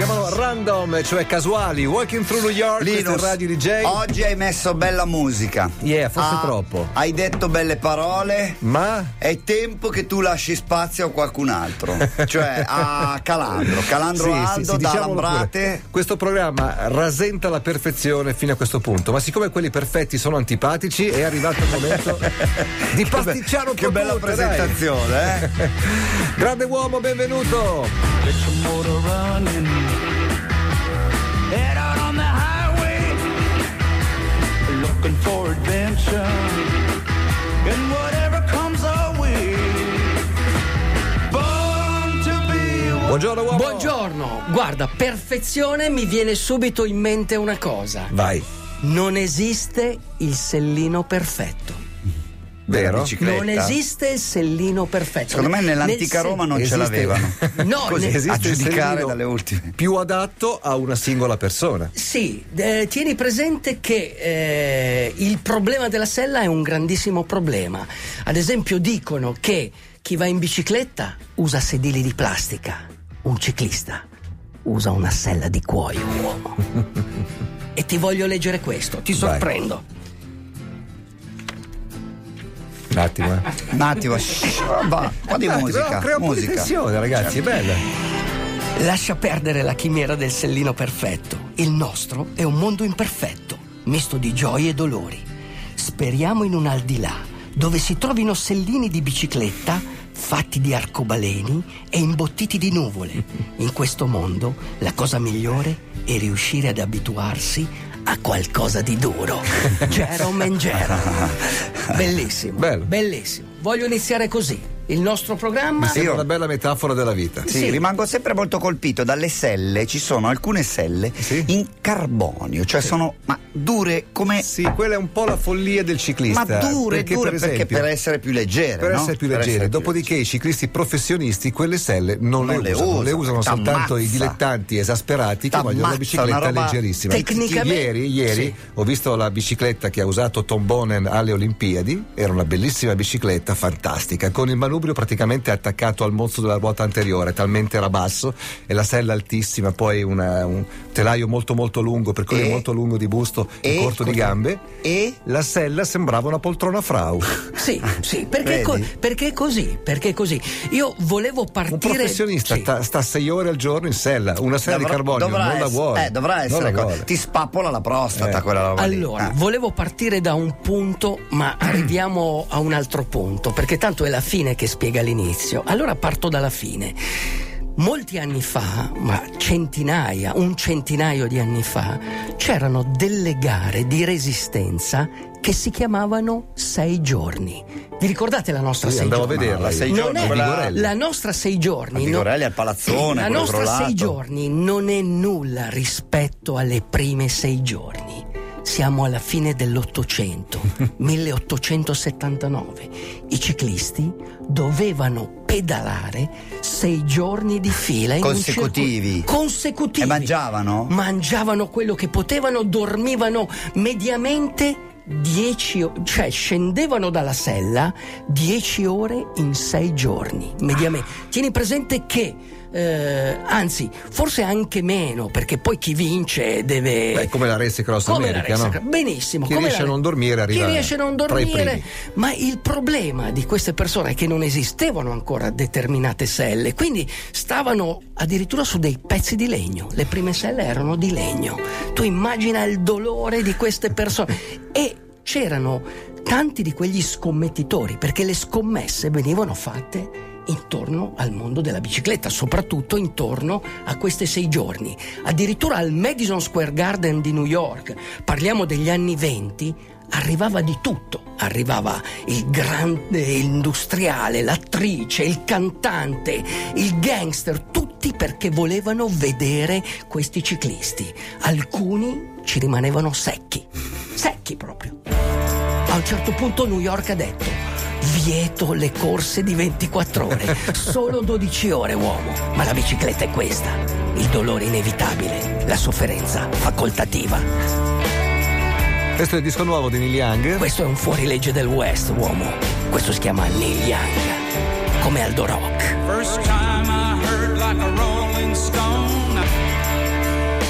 chiamano random, cioè casuali. Walking through New York, Linus, Radio DJ. oggi hai messo bella musica. Yeah, forse Ah, troppo. Hai detto belle parole. Ma È tempo che tu lasci spazio a qualcun altro, cioè a Calandro. Calandro Sì, Aldo sì, sì, da Lambrate. Questo programma rasenta la perfezione fino a questo punto, ma siccome quelli perfetti sono antipatici, è arrivato il momento di pasticciare un Che po' bella tutto, dai. presentazione, eh? Grande uomo, benvenuto. Head out on the highway. Looking for adventure. And whatever comes our way. Born to be Buongiorno uomo. Buongiorno, guarda, perfezione mi viene subito in mente una cosa. Vai. Non esiste il sellino perfetto. Vero? bicicletta. Non esiste il sellino perfetto. Secondo me nell'antica Nel Roma non esiste- ce l'avevano. No, Così, ne- Esiste a giudicare dalle ultime. Più adatto a una singola persona. Sì, eh, tieni presente che eh, il problema della sella è un grandissimo problema. Ad esempio dicono che chi va in bicicletta usa sedili di plastica, un ciclista usa una sella di cuoio, uomo. e ti voglio leggere questo, ti Vai. Un attimo, eh. Un attimo, shh, va, un po' di Un attimo, musica. di musica. tensione, ragazzi, è bella. Lascia perdere la chimera del sellino perfetto. Il nostro è un mondo imperfetto, misto di gioie e dolori. Speriamo in un al di là, dove si trovino sellini di bicicletta fatti di arcobaleni e imbottiti di nuvole. In questo mondo la cosa migliore è riuscire ad abituarsi a qualcosa di duro. Jerome and Jerome. Bellissimo. Bello. Bellissimo. Voglio iniziare così. Il nostro programma Mi sembra una bella metafora della vita. Sì, Sì. rimango sempre molto colpito dalle selle. Ci sono alcune selle Sì. in carbonio, cioè sono ma dure come. Sì, quella è un po' la follia del ciclista. ma dure, perché, dure per perché esempio, per essere più leggere. per no? essere più Per leggere. essere più Dopodiché i ciclisti professionisti quelle selle non, Non le, le usano, le usano, usano soltanto i dilettanti esasperati che T'ammazza, vogliono la bicicletta leggerissima. tecnicamente- Ieri, ieri Sì. ho visto la bicicletta che ha usato Tom Bonen alle Olimpiadi, era una bellissima bicicletta, fantastica, con il manubrio praticamente attaccato al mozzo della ruota anteriore, talmente era basso e la sella altissima, poi una- un telaio molto molto lungo, per cui E- molto lungo di busto e, e corto di gambe. E La sella sembrava una poltrona frau. Sì, sì, perché, co- perché è così, perché è così. Io volevo partire... Un professionista Sì. sta, sta sei ore al giorno in sella, una sella dovrà- di carbonio, non la vuole. Eh, dovrà essere. co- vuole. ti spappola la prostata Eh. quella roba lì. Allora, Ah. volevo partire da un punto, ma arriviamo a un altro punto, perché tanto è la fine che spiega l'inizio. Allora parto dalla fine. Molti anni fa, ma centinaia, un centinaio di anni fa, c'erano delle gare di resistenza che si chiamavano Sei giorni. Vi ricordate la nostra Sì, Sei andavo a giorni? vederla. la sei. Non giorni, è la nostra sei giorni. No- Vigorelli al palazzone, la nostra crollato. sei giorni non è nulla rispetto alle prime sei giorni. Siamo alla fine dell'Ottocento, 1879. I ciclisti dovevano pedalare sei giorni di fila Consecutivi. circuito- consecutivi. E mangiavano? Mangiavano quello che potevano, dormivano mediamente 10 ore, cioè scendevano dalla sella 10 ore in 6 giorni, mediamente. Tieni presente che, eh, anzi, forse anche meno, perché poi chi vince deve... Beh, come la Race Cross Come America, la no? race- Benissimo. Chi riesce la- a non dormire arriva Chi riesce a non dormire. Ma il problema di queste persone è che non esistevano ancora determinate selle, quindi stavano addirittura su dei pezzi di legno. Le prime selle erano di legno. Tu immagina il dolore di queste persone. E c'erano tanti di quegli scommettitori, perché le scommesse venivano fatte intorno al mondo della bicicletta, soprattutto intorno a questi sei giorni. Addirittura al Madison Square Garden di New York, parliamo degli anni venti, arrivava di tutto. Arrivava il grande industriale, l'attrice, il cantante, il gangster, tutti perché volevano vedere questi ciclisti. Alcuni ci rimanevano secchi, secchi proprio. A un certo punto New York ha detto vieto le corse di 24 ore, solo 12 ore uomo, ma la bicicletta è questa, il dolore inevitabile, la sofferenza facoltativa. Questo è il disco nuovo di Neil Young. Questo è un fuorilegge del West, uomo. Questo si chiama Neil Young, come Aldo Rock. First time I heard like a rolling stone.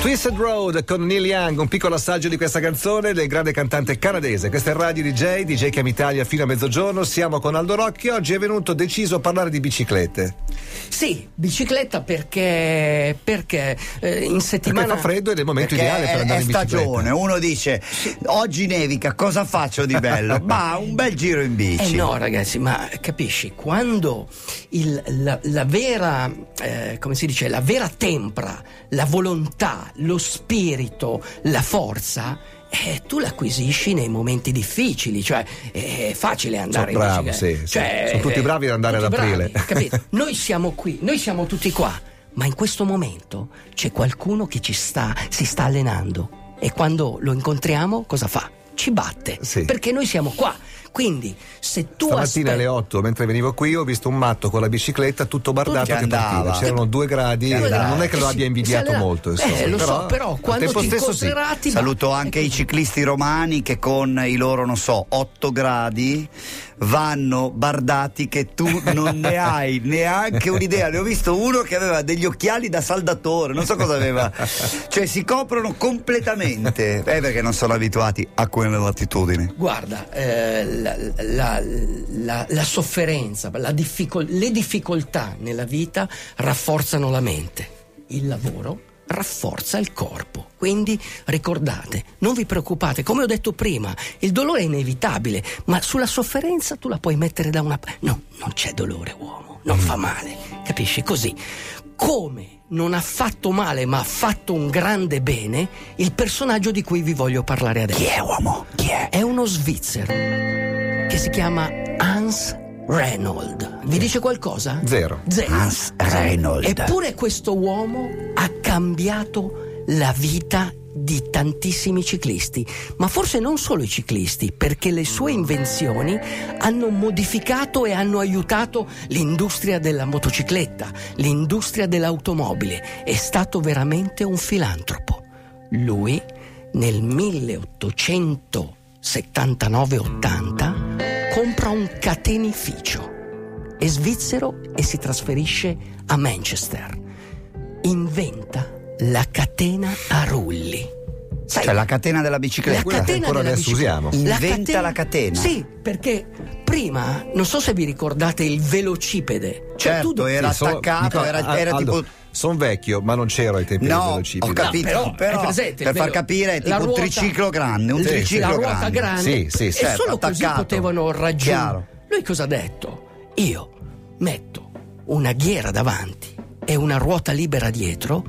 Twisted Road con Neil Young, un piccolo assaggio di questa canzone del grande cantante canadese. Questa è Radio DJ, DJ Cam Italia fino a mezzogiorno. Siamo con Aldo Rocchi. Oggi è venuto deciso a parlare di biciclette. Sì, bicicletta perché, perché eh, in settimana. Perché fa freddo ed è il momento Perché ideale per è, andare è in bicicletta. stagione, uno dice oggi nevica, cosa faccio di bello? Ma un bel giro in bici. Eh no, ragazzi, ma capisci, quando il- la, la vera, eh, come si dice, la vera tempra, la volontà, lo spirito, la forza, eh, tu l'acquisisci nei momenti difficili, cioè è facile andare Sono in bicicletta. sì, sì. Cioè, Sono tutti eh, bravi ad andare ad aprile. bravi? Noi siamo qui, noi siamo tutti qua, ma in questo momento c'è qualcuno che ci sta, si sta allenando e quando lo incontriamo cosa fa? Ci batte, Sì. perché noi siamo qua. Quindi se tu Stamattina aspetti alle 8, mentre venivo qui, ho visto un matto con la bicicletta tutto bardato Che che andava. partiva. C'erano due gradi, e andava. non è che lo Eh abbia invidiato molto. Insomma. Eh, lo so, però quando tempo ti stesso sì. ti Saluto anche i ciclisti romani che con i loro, non so, 8 gradi vanno bardati che tu non ne hai neanche un'idea. Ne ho visto uno che aveva degli occhiali da saldatore, non so cosa aveva. Cioè si coprono completamente. Eh, perché non sono abituati a quelle latitudini. Guarda, eh, la, la- la- la sofferenza, la difficol- le difficoltà nella vita rafforzano la mente. Il lavoro rafforza il corpo. Quindi ricordate, non vi preoccupate, come ho detto prima, il dolore è inevitabile, ma sulla sofferenza tu la puoi mettere da una parte. No, non c'è dolore, uomo, non fa male, capisci? Così. Come non ha fatto male, ma ha fatto un grande bene, il personaggio di cui vi voglio parlare adesso. Chi è uomo? Chi è? È uno svizzero che si chiama Hans Reynold. Vi dice qualcosa? Zero. Zero. Hans Reynold. Eppure questo uomo ha cambiato la vita di tantissimi ciclisti, ma forse non solo i ciclisti, perché le sue invenzioni hanno modificato e hanno aiutato l'industria della motocicletta, l'industria dell'automobile. È stato veramente un filantropo. Lui nel 1879-80 compra un catenificio. È svizzero e si trasferisce a Manchester. Inventa la catena a rulli. Sai, Cioè la catena della la bicicletta. quella che catena ancora della adesso bicicletta. usiamo. Inventa la catena. Sì, perché prima, non so se vi ricordate il velocipede. Cioè, Certo, tu- era Sì, so- attaccato, Nicola, era, era Aldo, tipo... Sono vecchio, ma non c'ero ai tempi del No, velocipede. ho capito, No, però, però, per far capire è tipo un ruota- triciclo grande, un Sì, triciclo la ruota grande. grande. Sì, sì, e certo, solo così attaccato. potevano raggiungere. Chiaro. Lui cosa ha detto? Io metto una ghiera davanti e una ruota libera dietro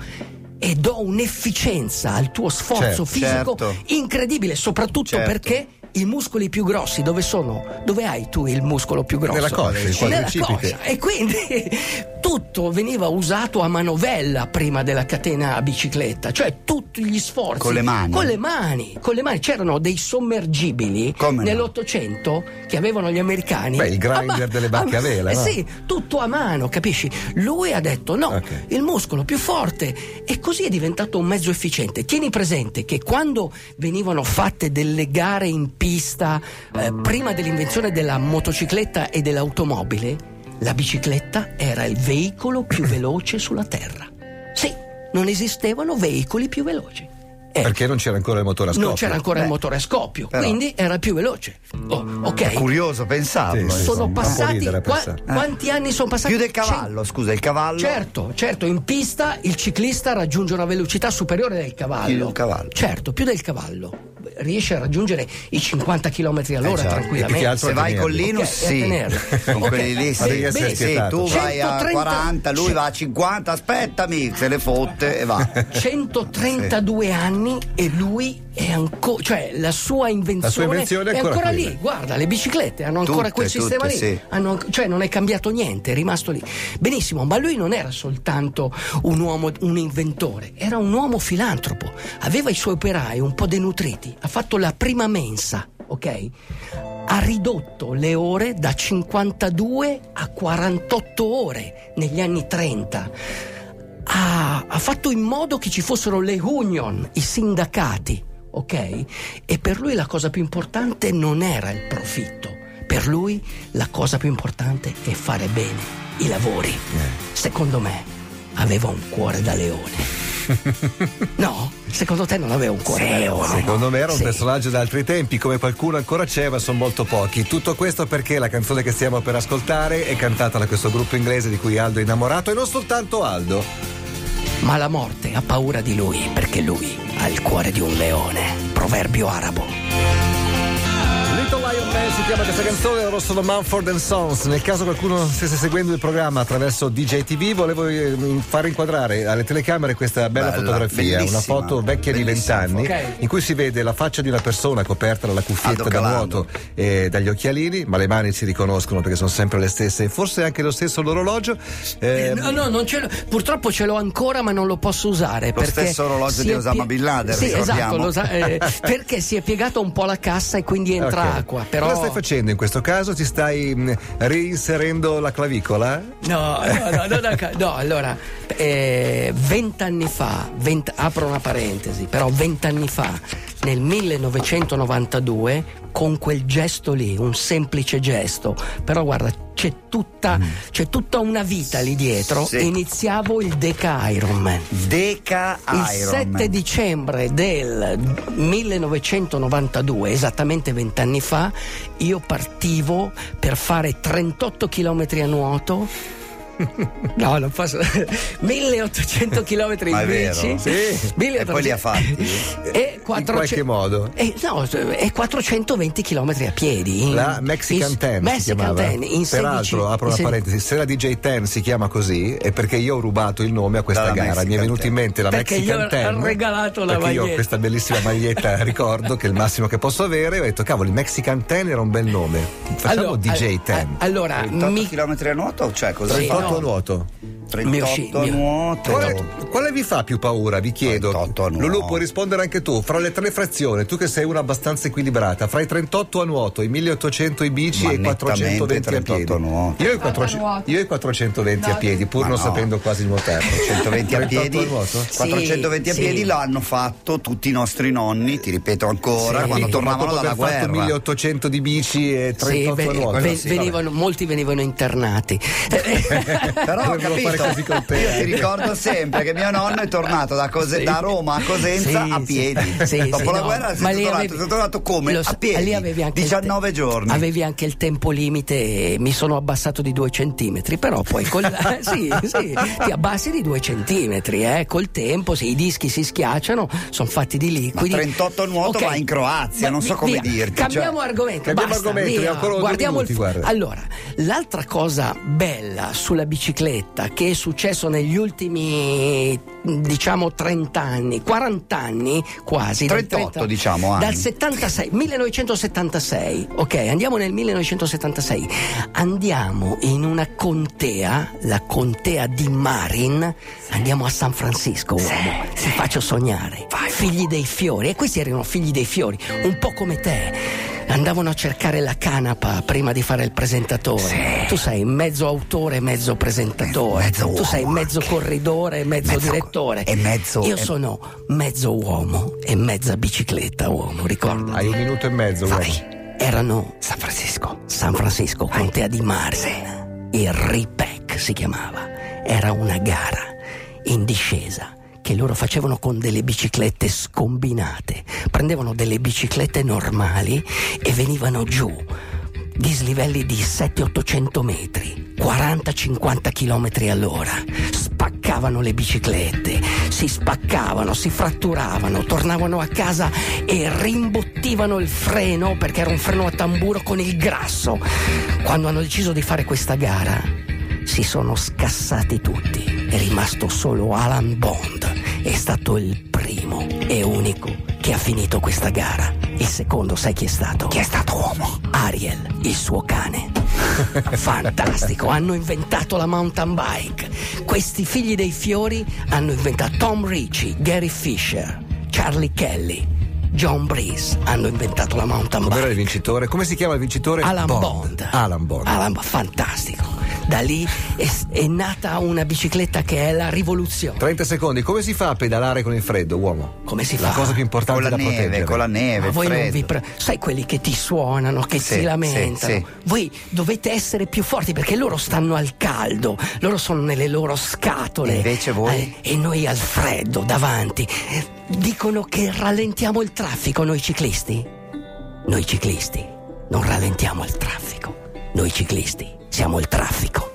e do un'efficienza al tuo sforzo Certo, fisico certo. incredibile, soprattutto Certo. perché i muscoli più grossi dove sono? Dove hai tu il muscolo più grosso? Nella coscia, Nella coscia. E quindi tutto veniva usato a manovella prima della catena a bicicletta, cioè tutti gli sforzi Con le mani. Con le mani, con le mani. C'erano dei sommergibili Come no? nell'Ottocento che avevano gli americani. Beh, il grinder ma- delle barche a vela, Eh no? sì, tutto a mano, capisci? Lui ha detto no, Ok. il muscolo più forte e così è diventato un mezzo efficiente. Tieni presente che quando venivano fatte delle gare in pista eh, prima dell'invenzione della motocicletta e dell'automobile, la bicicletta era il veicolo più veloce sulla terra. Sì, non esistevano veicoli più veloci. Eh, Perché non c'era ancora il motore a scoppio. non c'era ancora il Beh, motore a scoppio, però- quindi era più veloce. Oh, ok. Curioso pensarlo. Sì. Sono passati ridere qua- pensare. quanti anni sono passati? Più del cavallo, scusa, il cavallo. Certo, certo, in pista il ciclista raggiunge una velocità superiore del cavallo. Più del cavallo. Certo, più del cavallo. Riesce a raggiungere i 50 km all'ora certo. E più tranquillamente. che altro Se vai con. Linus, Ok, a sì. Con Ok. quelli lì, sì. Beh, sì, spietato. tu vai a 130 40, lui va a 50, aspettami, se le fotte e va. 132 anni e lui è ancora, cioè la sua invenzione, La sua invenzione è ancora qui. lì. Guarda, le biciclette hanno ancora Tutte, quel sistema tutte, lì, sì. Hanno- cioè non è cambiato niente, è rimasto lì. Benissimo, ma lui non era soltanto un uomo, un inventore, era un uomo filantropo. Aveva i suoi operai un po' denutriti, ha fatto la prima mensa, ok? Ha ridotto le ore da 52 a 48 ore negli anni 30 ha, ha fatto in modo che ci fossero le union, i sindacati, ok? E per lui la cosa più importante non era il profitto, per lui la cosa più importante è fare bene i lavori. Secondo me aveva un cuore da leone. No? Secondo te non aveva un cuore da leone? Secondo me era un Sì. personaggio d'altri tempi, come qualcuno ancora c'è, ma sono molto pochi. Tutto questo perché la canzone che stiamo per ascoltare è cantata da questo gruppo inglese di cui Aldo è innamorato e non soltanto Aldo. Ma la morte ha paura di lui perché lui ha il cuore di un leone. Proverbio arabo. Si chiama questa canzone, loro sono Mumford Sons. Nel caso qualcuno stesse seguendo il programma attraverso DJ TV, volevo eh, far inquadrare alle telecamere questa bella, Bella, fotografia, una foto vecchia di vent'anni, foto. Ok. in cui si vede la faccia di una persona coperta dalla cuffietta da nuoto e dagli occhialini, ma le mani si riconoscono perché sono sempre le stesse, e forse anche lo stesso l'orologio. Eh, No, no, non ce l'ho- purtroppo ce l'ho ancora, ma non lo posso usare. Lo perché stesso orologio di Osama Bin Laden, Sì, esatto, ricordiamo. lo sa- eh, perché si è piegata un po' la cassa e quindi entra ok. acqua. Però... Stai facendo in questo caso? Ti stai mh, reinserendo la clavicola? No, no, no, no, no, no, allora, eh, vent'anni fa, vent- apro una parentesi, però vent'anni fa, nel 1992, con quel gesto lì, un semplice gesto, però guarda, c'è tutta, c'è tutta una vita lì dietro, Sì. iniziavo il Deca Ironman. Deca Il Iron 7 Man. dicembre del 1992, esattamente vent'anni fa, io partivo per fare 38 km a nuoto. No, non posso. 1800 km in Ma è vero? bici. Sì. 1800 E poi li ha fatti? E 400 qualche modo. E, no, e 420 km a piedi. in- La Mexican in- Ten si Mexican chiamava. Ten, in 16 Peraltro, apro in una se- parentesi, se la DJ Ten si chiama così è perché io ho rubato il nome a questa Dalla gara. Mi è Mexican venuto Ten. in mente la Perché Mexican gli ho Ten. regalato la perché io ho maglietta. questa bellissima maglietta, ricordo che è il massimo che posso avere. Ho detto, cavolo, il Mexican Ten era un bel nome. Facciamo Allora, DJ Ten. Allora, 38 mi, km a nuoto? Cioè, cosa Sì, fa? 38 no. A nuoto. 38 sci- a mio- nuoto. Quale, quale vi fa più paura? Vi chiedo. 38 a nuoto. Lulu, puoi rispondere anche tu. Fra le tre frazioni, tu che sei una abbastanza equilibrata, fra i 38 a nuoto, i 1800 i bici Ma e i 420 a piedi. 38 a nuoto. Io i, Vado a 400 nuoto. io i 420 a No, piedi, pur Ma non no. sapendo quasi nuotare. 120 a 38 piedi, a nuoto? 420 a Sì, piedi sì. l'hanno fatto tutti i nostri nonni, ti ripeto ancora, Sì. quando Ma tornavano dalla guerra. 1800 di bici e 38 sì, a ve- nuoto. ve- sì, venivano- molti venivano internati. Però capito, così con te. io ti ricordo sempre che mio nonno è tornato da, Cose- Sì. da Roma a Cosenza Sì, a piedi. Sì, Dopo sì, la no, guerra ma sei lì tornato, avevi- sei tornato come? lo a piedi. lì avevi anche il 19 te- giorni. Avevi anche il tempo limite e mi sono abbassato di due centimetri, però poi col, sì, sì, ti abbassi di due centimetri, eh, col tempo, se i dischi si schiacciano, sono fatti di liquidi. 38 nuoto Ok. va in Croazia, non so come via, dirti, Cambiamo cioè. argomento. Cambiamo basta, argomento, Guardiamo minuti, il guarda. Allora, l'altra cosa bella sulla bicicletta che è successo negli ultimi diciamo 30 anni, 40 anni quasi. dal 38, diciamo, Dal anni. 76, 1976, ok, andiamo nel 1976. Andiamo in una contea, la contea di Marin, andiamo a San Francisco, uomo. Ti faccio sognare. Figli dei fiori, e questi erano figli dei fiori, un po' come te. Andavano a cercare la canapa prima di fare il presentatore. Tu sei mezzo autore mezzo presentatore. Mezzo tu uomo sei mezzo anche. corridore mezzo, Mezzo- direttore. e mezzo- Io e- sono mezzo uomo e mezza bicicletta uomo, ricorda? Hai un minuto e mezzo, uomo. Erano San Francisco. San Francisco, contea di Marin. Il RIPEC si chiamava. Era una gara in discesa che loro facevano con delle biciclette scombinate. Prendevano delle biciclette normali e venivano giù dislivelli di 700-800 metri, 40-50 km all'ora. Spaccavano le biciclette, si spaccavano, si fratturavano, tornavano a casa e rimbottivano il freno perché era un freno a tamburo con il grasso. Quando hanno deciso di fare questa gara, si sono scassati tutti. È rimasto solo Alan Bond. È stato il primo e unico che ha finito questa gara. Il secondo, sai chi è stato? Chi è stato uomo? Ariel, il suo cane. Fantastico, hanno inventato la mountain bike. Questi figli dei fiori hanno inventato Tom Ricci, Gary Fisher, Charlie Kelly, John Breeze hanno inventato la mountain Com'era il bike. vincitore? Come si chiama il vincitore? Alan Bond. Alan Bond. Alan Bond, fantastico. Da lì è, è nata una bicicletta che è la rivoluzione. 30 secondi, come si fa a pedalare con il freddo, uomo? Come si La fa? cosa più importante Con la da neve, proteggere. con la neve, Ma voi non freddo. vi pre- sai quelli che ti suonano, che Sì, si lamentano. sì, sì. Voi dovete essere più forti perché loro stanno al caldo, loro sono nelle loro scatole. E invece voi? Eh, e noi al freddo davanti. Dicono che rallentiamo il traffico noi ciclisti. Noi ciclisti non rallentiamo il traffico. Noi ciclisti siamo il traffico.